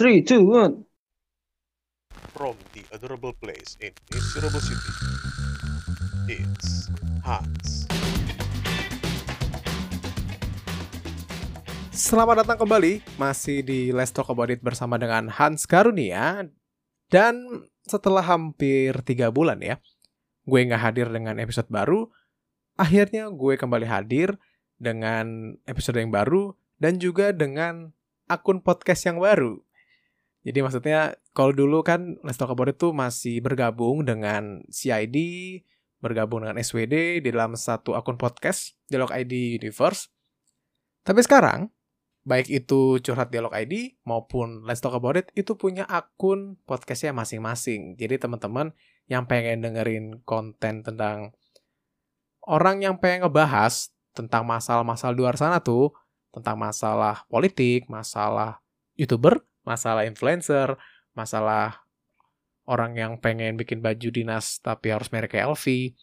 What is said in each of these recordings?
Three, two, one. From the adorable place in Miserable City, it's Hans. Selamat datang kembali, masih di Let's Talk About It bersama dengan Hans Karunia. Dan setelah hampir tiga bulan ya, gue nggak hadir dengan episode baru, akhirnya gue kembali hadir dengan episode yang baru dan juga dengan akun podcast yang baru. Jadi maksudnya kalau dulu kan Let's Talk About It tuh masih bergabung dengan CID, bergabung dengan SWD di dalam satu akun podcast, Dialog ID Universe. Tapi sekarang, baik itu Curhat Dialog ID maupun Let's Talk About It, itu punya akun podcastnya masing-masing. Jadi teman-teman yang pengen dengerin konten tentang orang yang pengen ngebahas tentang masalah-masalah luar sana tuh, tentang masalah politik, masalah YouTuber, masalah influencer, masalah orang yang pengen bikin baju dinas tapi harus merek LV,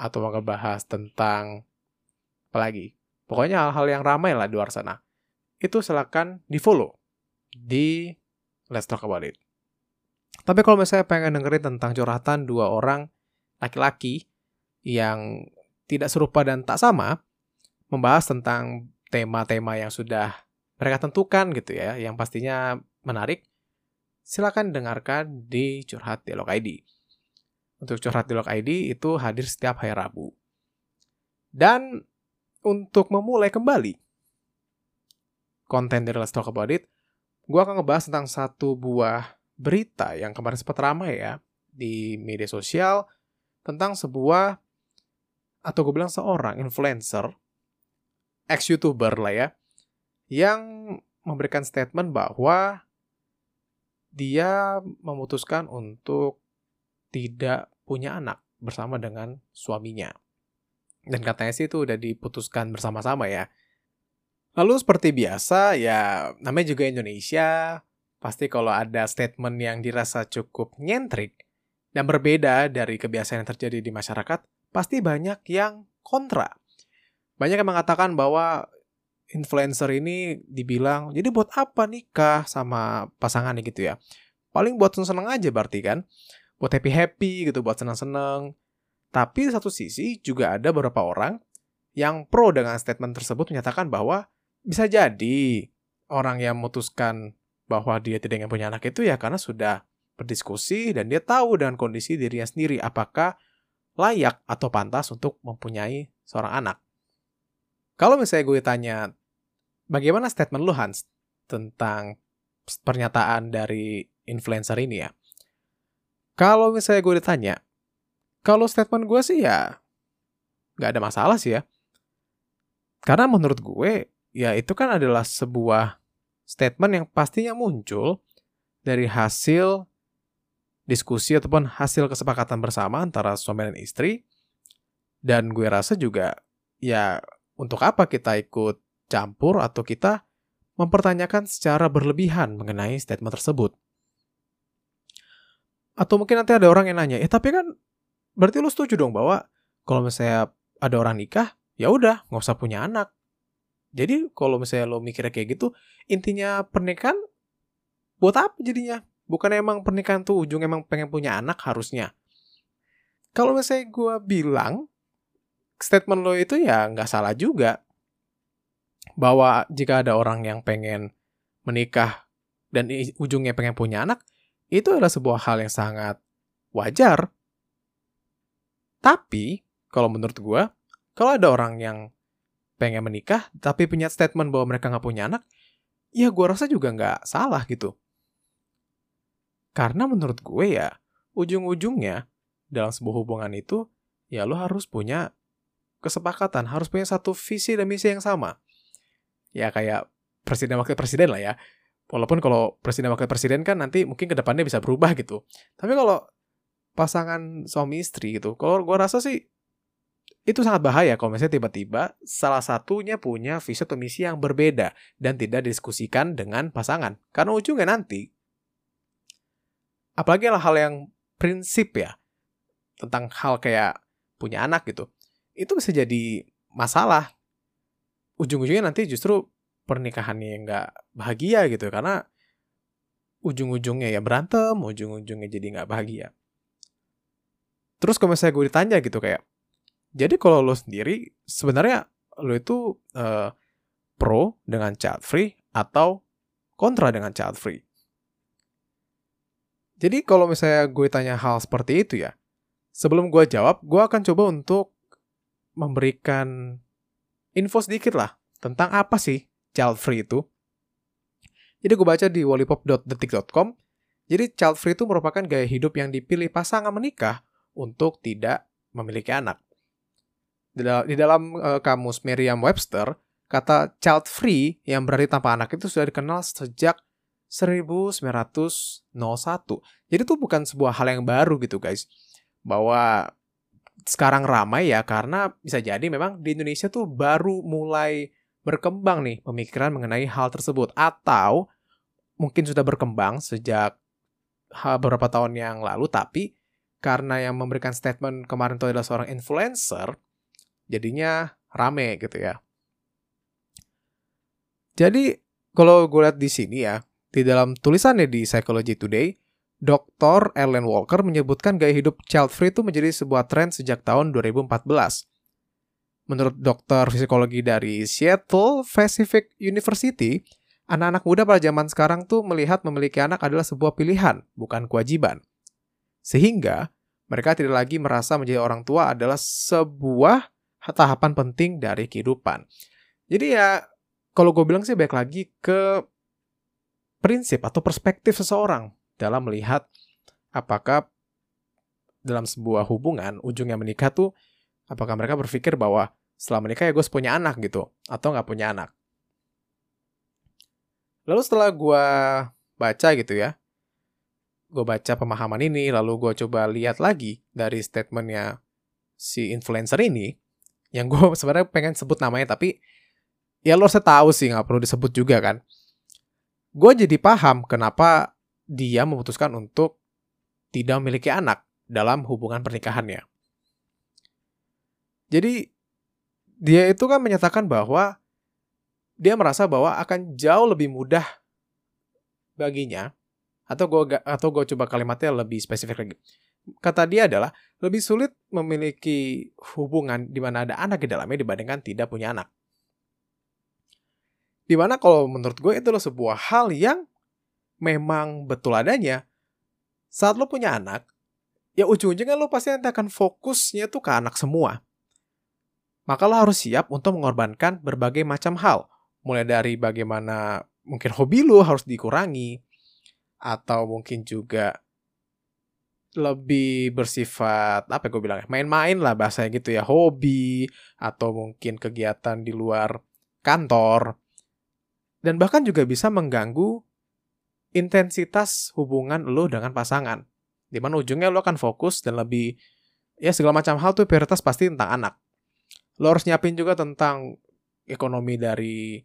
atau mau ngebahas tentang apa lagi? Pokoknya hal-hal yang ramai lah di luar sana. Itu silakan di follow di Let's Talk About It. Tapi kalau misalnya pengen dengerin tentang curhatan dua orang laki-laki yang tidak serupa dan tak sama, membahas tentang tema-tema yang sudah mereka tentukan gitu ya, yang pastinya menarik, silakan dengarkan di Curhat Dialog ID. Untuk Curhat Dialog ID itu hadir setiap hari Rabu. Dan untuk memulai kembali konten dari Let's Talk About It, gue akan ngebahas tentang satu buah berita yang kemarin sempat ramai ya di media sosial tentang sebuah atau gue bilang seorang influencer ex-youtuber lah ya, yang memberikan statement bahwa dia memutuskan untuk tidak punya anak bersama dengan suaminya. Dan katanya sih itu udah diputuskan bersama-sama ya. Lalu seperti biasa ya namanya juga Indonesia, pasti kalau ada statement yang dirasa cukup nyentrik dan berbeda dari kebiasaan yang terjadi di masyarakat, pasti banyak yang kontra banyak yang mengatakan bahwa influencer ini dibilang jadi buat apa nikah sama pasangannya? Gitu ya. Paling buat seneng-seneng aja berarti kan. Buat happy happy gitu buat seneng-seneng. Tapi di satu sisi juga ada beberapa orang yang pro dengan statement tersebut menyatakan bahwa bisa jadi orang yang memutuskan bahwa dia tidak ingin punya anak itu ya karena sudah berdiskusi dan dia tahu dengan kondisi dirinya sendiri apakah layak atau pantas untuk mempunyai seorang anak. Kalau misalnya gue tanya, bagaimana statement lu Hans tentang pernyataan dari influencer ini ya? Kalau misalnya gue ditanya, kalau statement gue sih ya nggak ada masalah sih ya. Karena menurut gue, ya itu kan adalah sebuah statement yang pastinya muncul dari hasil diskusi ataupun hasil kesepakatan bersama antara suami dan istri. Dan gue rasa juga ya untuk apa kita ikut campur atau kita mempertanyakan secara berlebihan mengenai statement tersebut? Atau mungkin nanti ada orang yang nanya, eh tapi kan berarti lu setuju dong bahwa kalau misalnya ada orang nikah, ya udah nggak usah punya anak. Jadi kalau misalnya lo mikirnya kayak gitu, intinya pernikahan buat apa jadinya? Bukan emang pernikahan tuh ujung emang pengen punya anak harusnya. Kalau misalnya gue bilang, statement lo itu ya nggak salah juga. Bahwa jika ada orang yang pengen menikah dan ujungnya pengen punya anak, itu adalah sebuah hal yang sangat wajar. Tapi, kalau menurut gue, kalau ada orang yang pengen menikah, tapi punya statement bahwa mereka nggak punya anak, ya gue rasa juga nggak salah gitu. Karena menurut gue ya, ujung-ujungnya dalam sebuah hubungan itu, ya lo harus punya kesepakatan, harus punya satu visi dan misi yang sama. Ya kayak presiden wakil presiden lah ya. Walaupun kalau presiden wakil presiden kan nanti mungkin ke depannya bisa berubah gitu. Tapi kalau pasangan suami istri gitu, kalau gue rasa sih itu sangat bahaya kalau misalnya tiba-tiba salah satunya punya visi atau misi yang berbeda dan tidak didiskusikan dengan pasangan. Karena ujungnya nanti, apalagi hal-hal yang prinsip ya, tentang hal kayak punya anak gitu itu bisa jadi masalah. Ujung-ujungnya nanti justru pernikahannya nggak bahagia gitu karena ujung-ujungnya ya berantem, ujung-ujungnya jadi nggak bahagia. Terus kalau misalnya gue ditanya gitu kayak, jadi kalau lo sendiri sebenarnya lo itu uh, pro dengan child free atau kontra dengan child free? Jadi kalau misalnya gue tanya hal seperti itu ya, sebelum gue jawab, gue akan coba untuk memberikan info sedikit lah tentang apa sih child free itu. Jadi gue baca di wallipop.detik.com, jadi child free itu merupakan gaya hidup yang dipilih pasangan menikah untuk tidak memiliki anak. Di dalam uh, kamus Merriam-Webster, kata child free yang berarti tanpa anak itu sudah dikenal sejak 1901. Jadi itu bukan sebuah hal yang baru gitu guys. Bahwa sekarang ramai ya karena bisa jadi memang di Indonesia tuh baru mulai berkembang nih pemikiran mengenai hal tersebut atau mungkin sudah berkembang sejak beberapa tahun yang lalu tapi karena yang memberikan statement kemarin itu adalah seorang influencer jadinya rame gitu ya. Jadi kalau gue lihat di sini ya, di dalam tulisannya di Psychology Today, Dr. Ellen Walker menyebutkan gaya hidup child free itu menjadi sebuah tren sejak tahun 2014. Menurut dokter psikologi dari Seattle Pacific University, anak-anak muda pada zaman sekarang tuh melihat memiliki anak adalah sebuah pilihan, bukan kewajiban. Sehingga mereka tidak lagi merasa menjadi orang tua adalah sebuah tahapan penting dari kehidupan. Jadi ya, kalau gue bilang sih baik lagi ke prinsip atau perspektif seseorang dalam melihat apakah dalam sebuah hubungan ujungnya menikah tuh apakah mereka berpikir bahwa setelah menikah ya gue punya anak gitu atau nggak punya anak. Lalu setelah gue baca gitu ya, gue baca pemahaman ini, lalu gue coba lihat lagi dari statementnya si influencer ini, yang gue sebenarnya pengen sebut namanya tapi ya lo harusnya tahu sih nggak perlu disebut juga kan gue jadi paham kenapa dia memutuskan untuk tidak memiliki anak dalam hubungan pernikahannya. Jadi dia itu kan menyatakan bahwa dia merasa bahwa akan jauh lebih mudah baginya atau gue atau gue coba kalimatnya lebih spesifik lagi. Kata dia adalah lebih sulit memiliki hubungan di mana ada anak di dalamnya dibandingkan tidak punya anak. Di mana kalau menurut gue itu adalah sebuah hal yang memang betul adanya. Saat lo punya anak, ya ujung-ujungnya lo pasti nanti akan fokusnya tuh ke anak semua. Maka lo harus siap untuk mengorbankan berbagai macam hal. Mulai dari bagaimana mungkin hobi lo harus dikurangi, atau mungkin juga lebih bersifat apa gue bilang main-main lah bahasanya gitu ya hobi atau mungkin kegiatan di luar kantor dan bahkan juga bisa mengganggu intensitas hubungan lo dengan pasangan. Di mana ujungnya lo akan fokus dan lebih, ya segala macam hal tuh prioritas pasti tentang anak. Lo harus nyiapin juga tentang ekonomi dari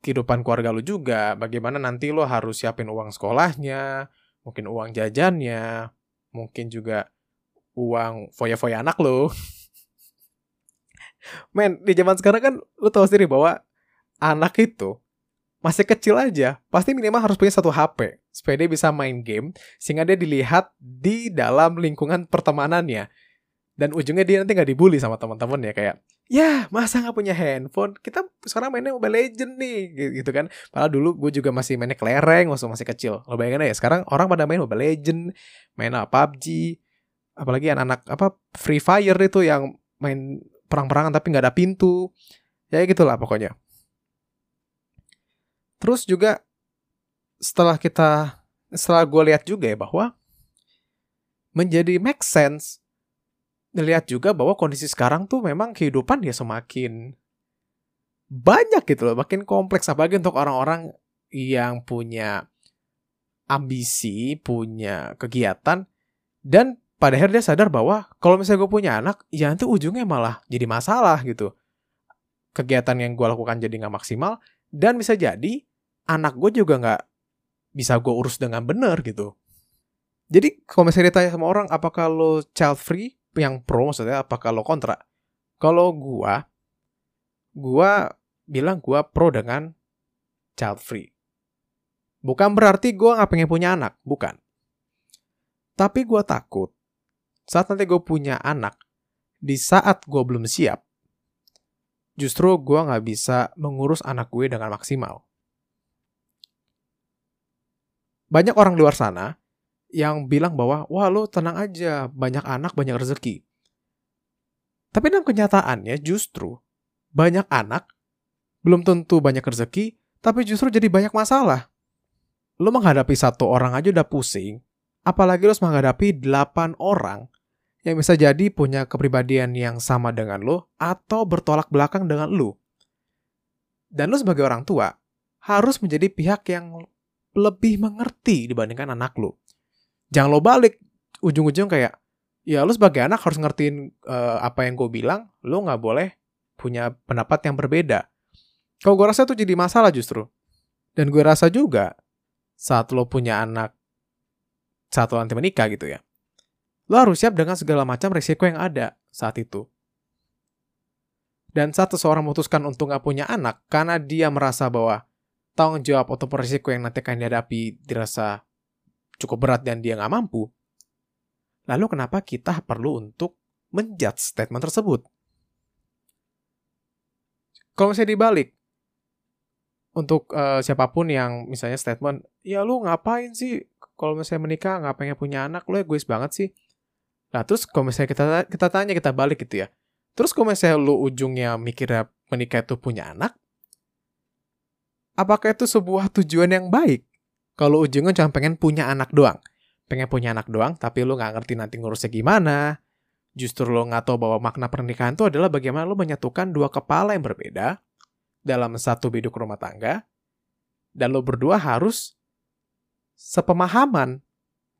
kehidupan keluarga lo juga. Bagaimana nanti lo harus siapin uang sekolahnya, mungkin uang jajannya, mungkin juga uang foya-foya anak lo. Men, di zaman sekarang kan lo tau sendiri bahwa anak itu masih kecil aja, pasti minimal harus punya satu HP supaya dia bisa main game sehingga dia dilihat di dalam lingkungan pertemanannya. Dan ujungnya dia nanti nggak dibully sama teman-teman ya kayak, ya masa nggak punya handphone? Kita sekarang mainnya Mobile Legend nih, gitu kan. Padahal dulu gue juga masih mainnya kelereng waktu masih kecil. Lo bayangin ya, sekarang orang pada main Mobile Legend, main apa PUBG, apalagi anak-anak apa Free Fire itu yang main perang-perangan tapi nggak ada pintu. Ya gitulah pokoknya. Terus juga setelah kita setelah gue lihat juga ya bahwa menjadi make sense lihat juga bahwa kondisi sekarang tuh memang kehidupan ya semakin banyak gitu loh, makin kompleks apalagi untuk orang-orang yang punya ambisi, punya kegiatan dan pada akhirnya sadar bahwa kalau misalnya gue punya anak, ya nanti ujungnya malah jadi masalah gitu. Kegiatan yang gue lakukan jadi nggak maksimal dan bisa jadi anak gue juga nggak bisa gue urus dengan benar gitu. Jadi kalau misalnya ditanya sama orang apakah lo child free yang pro maksudnya apakah lo kontra? Kalau gue, gue bilang gue pro dengan child free. Bukan berarti gue gak pengen punya anak, bukan. Tapi gue takut saat nanti gue punya anak, di saat gue belum siap, justru gue gak bisa mengurus anak gue dengan maksimal. Banyak orang luar sana yang bilang bahwa, wah lo tenang aja, banyak anak, banyak rezeki. Tapi dalam kenyataannya justru banyak anak, belum tentu banyak rezeki, tapi justru jadi banyak masalah. Lo menghadapi satu orang aja udah pusing, apalagi lo menghadapi delapan orang yang bisa jadi punya kepribadian yang sama dengan lo atau bertolak belakang dengan lo. Dan lo sebagai orang tua harus menjadi pihak yang lebih mengerti dibandingkan anak lo. Jangan lo balik ujung-ujung kayak ya lo sebagai anak harus ngertiin uh, apa yang gue bilang, lo nggak boleh punya pendapat yang berbeda. Kalau gue rasa itu jadi masalah justru. Dan gue rasa juga saat lo punya anak saat lo nanti menikah gitu ya Lo harus siap dengan segala macam risiko yang ada saat itu. Dan saat seseorang memutuskan untuk gak punya anak karena dia merasa bahwa tanggung jawab atau risiko yang nanti akan dihadapi dirasa cukup berat dan dia gak mampu, lalu kenapa kita perlu untuk menjudge statement tersebut? Kalau misalnya dibalik, untuk uh, siapa pun yang misalnya statement, ya lu ngapain sih kalau misalnya menikah nggak pengen punya anak, lu egois banget sih. Nah, terus kalau misalnya kita kita tanya, kita balik gitu ya. Terus kalau misalnya lu ujungnya mikirnya menikah itu punya anak, apakah itu sebuah tujuan yang baik? Kalau ujungnya cuma pengen punya anak doang. Pengen punya anak doang, tapi lu nggak ngerti nanti ngurusnya gimana. Justru lu nggak tahu bahwa makna pernikahan itu adalah bagaimana lu menyatukan dua kepala yang berbeda dalam satu biduk rumah tangga. Dan lu berdua harus sepemahaman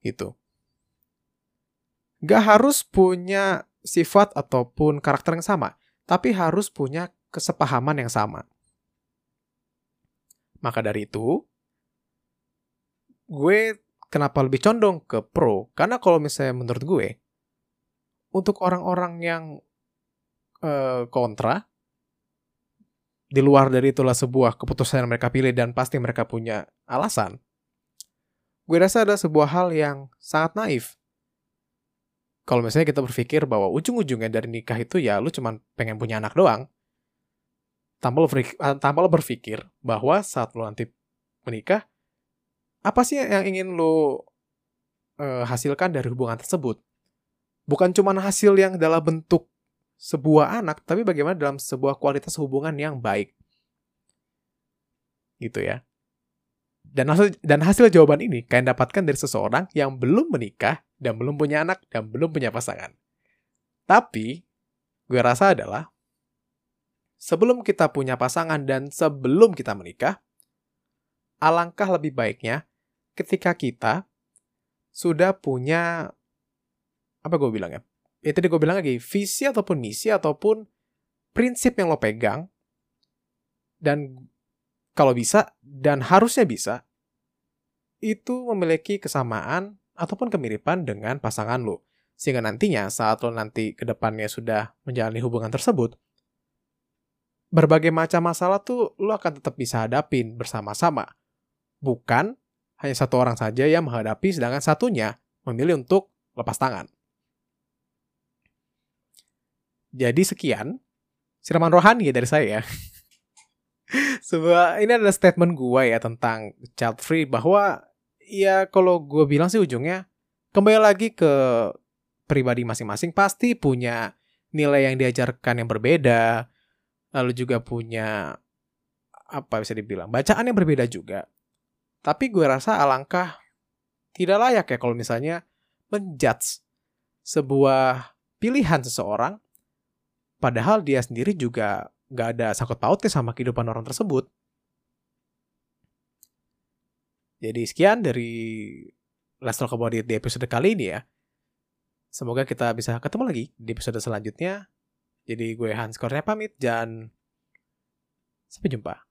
gitu gak harus punya sifat ataupun karakter yang sama, tapi harus punya kesepahaman yang sama. Maka dari itu, gue kenapa lebih condong ke pro? Karena kalau misalnya menurut gue, untuk orang-orang yang uh, kontra, di luar dari itulah sebuah keputusan yang mereka pilih dan pasti mereka punya alasan, gue rasa ada sebuah hal yang sangat naif kalau misalnya kita berpikir bahwa ujung-ujungnya dari nikah itu ya lu cuma pengen punya anak doang, tanpa lo, berpikir, eh, tanpa lo berpikir bahwa saat lo nanti menikah, apa sih yang ingin lo uh, hasilkan dari hubungan tersebut? Bukan cuma hasil yang dalam bentuk sebuah anak, tapi bagaimana dalam sebuah kualitas hubungan yang baik. Gitu ya. Dan hasil, dan hasil jawaban ini kalian dapatkan dari seseorang yang belum menikah dan belum punya anak dan belum punya pasangan. Tapi gue rasa adalah sebelum kita punya pasangan dan sebelum kita menikah, alangkah lebih baiknya ketika kita sudah punya apa gue bilang ya? Ya tadi gue bilang lagi, visi ataupun misi ataupun prinsip yang lo pegang dan kalau bisa dan harusnya bisa itu memiliki kesamaan ataupun kemiripan dengan pasangan lo. Sehingga nantinya saat lo nanti ke depannya sudah menjalani hubungan tersebut, berbagai macam masalah tuh lo akan tetap bisa hadapin bersama-sama. Bukan hanya satu orang saja yang menghadapi sedangkan satunya memilih untuk lepas tangan. Jadi sekian siraman rohani dari saya. sebuah ini adalah statement gue ya tentang child free bahwa ya kalau gue bilang sih ujungnya kembali lagi ke pribadi masing-masing pasti punya nilai yang diajarkan yang berbeda lalu juga punya apa bisa dibilang bacaan yang berbeda juga tapi gue rasa alangkah tidak layak ya kalau misalnya menjudge sebuah pilihan seseorang padahal dia sendiri juga gak ada sangkut pautnya sama kehidupan orang tersebut. Jadi sekian dari Let's Talk About It di episode kali ini ya. Semoga kita bisa ketemu lagi di episode selanjutnya. Jadi gue Hans Kornya pamit dan sampai jumpa.